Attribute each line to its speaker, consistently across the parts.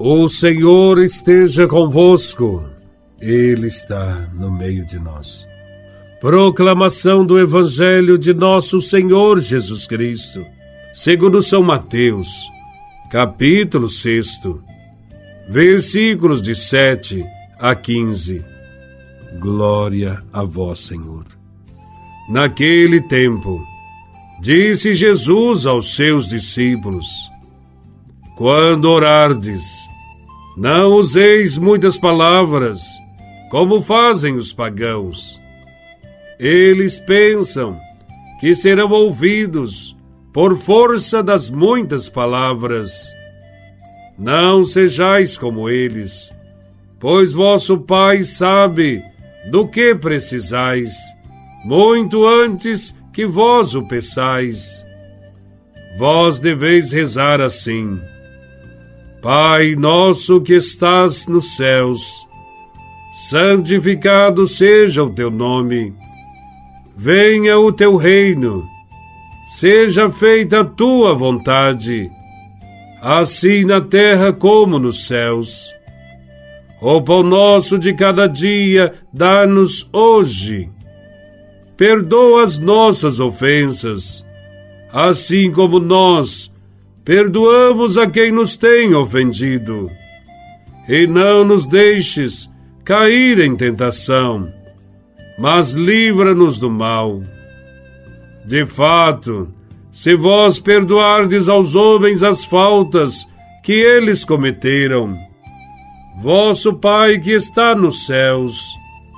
Speaker 1: O Senhor esteja convosco, Ele está no meio de nós. Proclamação do Evangelho de Nosso Senhor Jesus Cristo, segundo São Mateus, capítulo 6, versículos de 7 a 15. Glória a Vós, Senhor. Naquele tempo, disse Jesus aos seus discípulos: Quando orardes, não useis muitas palavras, como fazem os pagãos. Eles pensam que serão ouvidos por força das muitas palavras. Não sejais como eles, pois vosso Pai sabe do que precisais, muito antes que vós o peçais. Vós deveis rezar assim. Pai nosso que estás nos céus, santificado seja o teu nome. Venha o teu reino. Seja feita a tua vontade, assim na terra como nos céus. O pão nosso de cada dia dá-nos hoje. Perdoa as nossas ofensas, assim como nós perdoamos a quem nos tem ofendido. E não nos deixes cair em tentação, mas livra-nos do mal. De fato, se vós perdoardes aos homens as faltas que eles cometeram, vosso Pai que está nos céus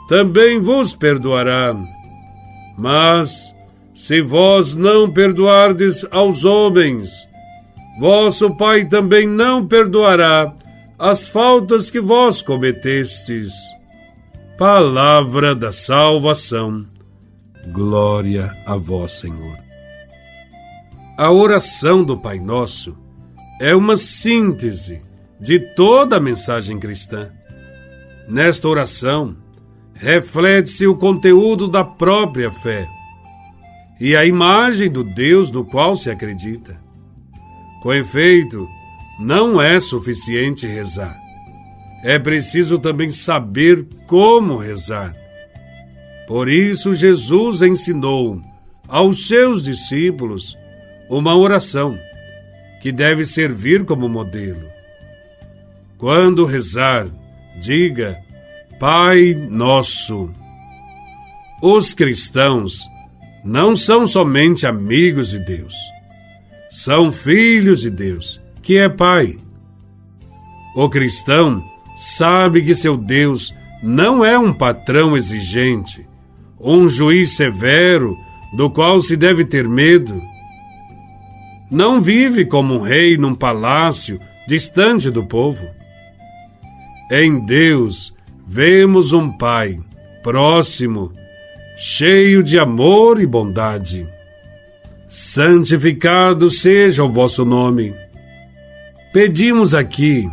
Speaker 1: também vos perdoará. Mas, se vós não perdoardes aos homens, vosso Pai também não perdoará as faltas que vós cometestes. Palavra da salvação. Glória a vós, Senhor. A oração do Pai Nosso é uma síntese de toda a mensagem cristã. Nesta oração, reflete-se o conteúdo da própria fé e a imagem do Deus no qual se acredita. Com efeito, não é suficiente rezar. É preciso também saber como rezar. Por isso, Jesus ensinou aos seus discípulos uma oração que deve servir como modelo. Quando rezar, diga: Pai Nosso. Os cristãos não são somente amigos de Deus são filhos de Deus, que é Pai. O cristão sabe que seu Deus não é um patrão exigente, um juiz severo do qual se deve ter medo. Não vive como um rei num palácio distante do povo. Em Deus vemos um Pai próximo, cheio de amor e bondade santificado seja o vosso nome. Pedimos aqui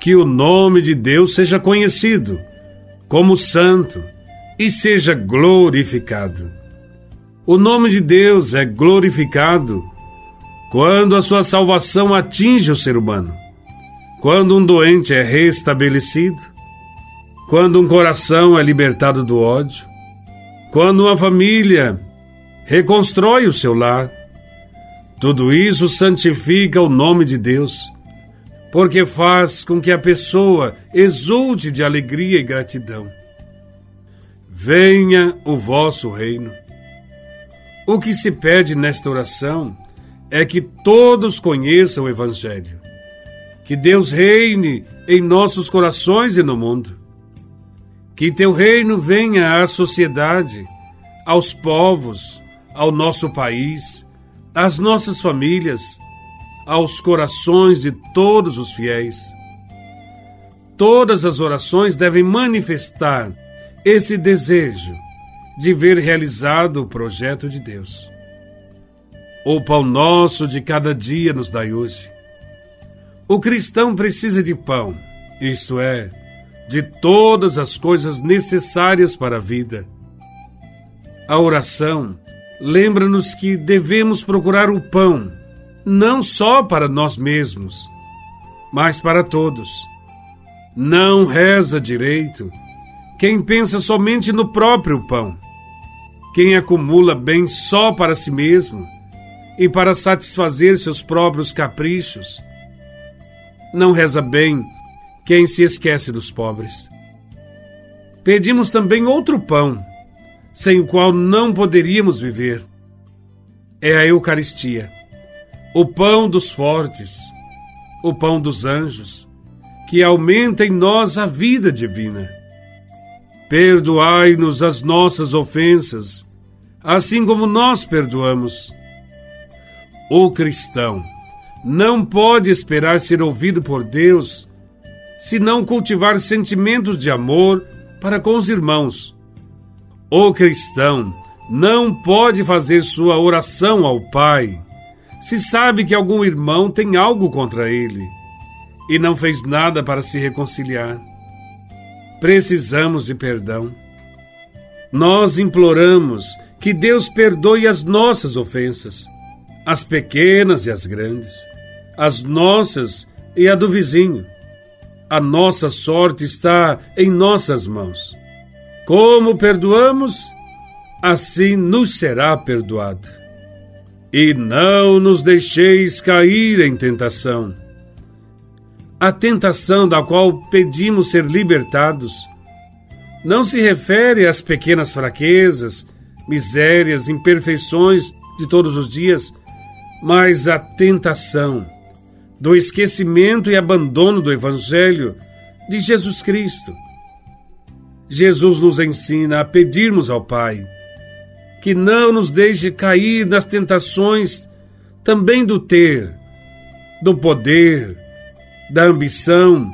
Speaker 1: que o nome de Deus seja conhecido como santo e seja glorificado. O nome de Deus é glorificado quando a sua salvação atinge o ser humano, quando um doente é restabelecido, quando um coração é libertado do ódio, quando uma família reconstrói o seu lar. Tudo isso santifica o nome de Deus, porque faz com que a pessoa exulte de alegria e gratidão. Venha o vosso reino. O que se pede nesta oração é que todos conheçam o Evangelho, que Deus reine em nossos corações e no mundo, que teu reino venha à sociedade, aos povos, ao nosso país, às nossas famílias, aos corações de todos os fiéis. Todas as orações devem manifestar esse desejo de ver realizado o projeto de Deus. O pão nosso de cada dia nos dai hoje. O cristão precisa de pão, isto é, de todas as coisas necessárias para a vida. A oração lembra-nos que devemos procurar o pão, não só para nós mesmos, mas para todos. Não reza direito quem pensa somente no próprio pão, quem acumula bem só para si mesmo e para satisfazer seus próprios caprichos. Não reza bem quem se esquece dos pobres. Pedimos também outro pão, sem o qual não poderíamos viver. É a Eucaristia, o pão dos fortes, o pão dos anjos, que aumenta em nós a vida divina. Perdoai-nos as nossas ofensas, assim como nós perdoamos. O cristão não pode esperar ser ouvido por Deus se não cultivar sentimentos de amor para com os irmãos. O cristão não pode fazer sua oração ao Pai se sabe que algum irmão tem algo contra ele e não fez nada para se reconciliar. Precisamos de perdão. Nós imploramos que Deus perdoe as nossas ofensas, as pequenas e as grandes, as nossas e a do vizinho. A nossa sorte está em nossas mãos. Como perdoamos, assim nos será perdoado e não nos deixeis cair em tentação. A tentação da qual pedimos ser libertados não se refere às pequenas fraquezas, misérias, imperfeições de todos os dias, mas à tentação do esquecimento e abandono do Evangelho de Jesus Cristo. Jesus nos ensina a pedirmos ao Pai que não nos deixe cair nas tentações também do ter, do poder, da ambição,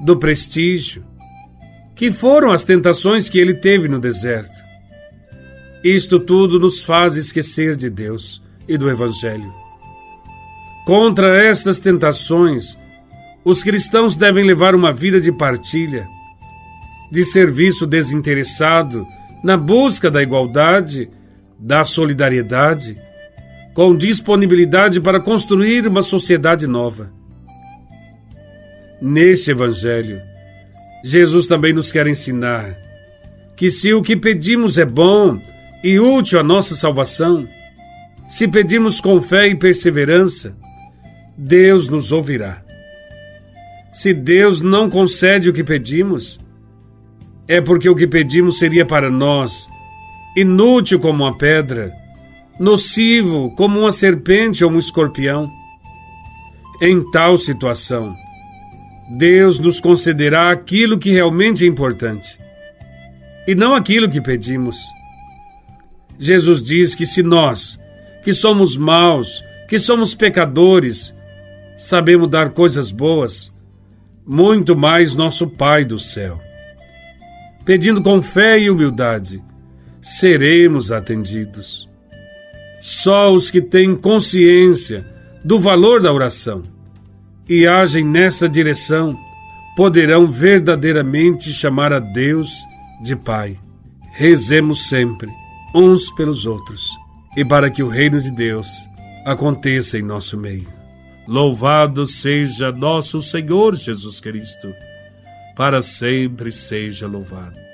Speaker 1: do prestígio, que foram as tentações que ele teve no deserto. Isto tudo nos faz esquecer de Deus e do Evangelho. Contra estas tentações, os cristãos devem levar uma vida de partilha, de serviço desinteressado na busca da igualdade, da solidariedade, com disponibilidade para construir uma sociedade nova. Nesse Evangelho, Jesus também nos quer ensinar que se o que pedimos é bom e útil à nossa salvação, se pedimos com fé e perseverança, Deus nos ouvirá. Se Deus não concede o que pedimos, é porque o que pedimos seria para nós inútil como uma pedra, nocivo como uma serpente ou um escorpião. Em tal situação, Deus nos concederá aquilo que realmente é importante e não aquilo que pedimos. Jesus diz que se nós, que somos maus, que somos pecadores, sabemos dar coisas boas, muito mais nosso Pai do céu pedindo com fé e humildade, seremos atendidos. Só os que têm consciência do valor da oração e agem nessa direção poderão verdadeiramente chamar a Deus de Pai. Rezemos sempre uns pelos outros e para que o reino de Deus aconteça em nosso meio. Louvado seja nosso Senhor Jesus Cristo para sempre seja louvado.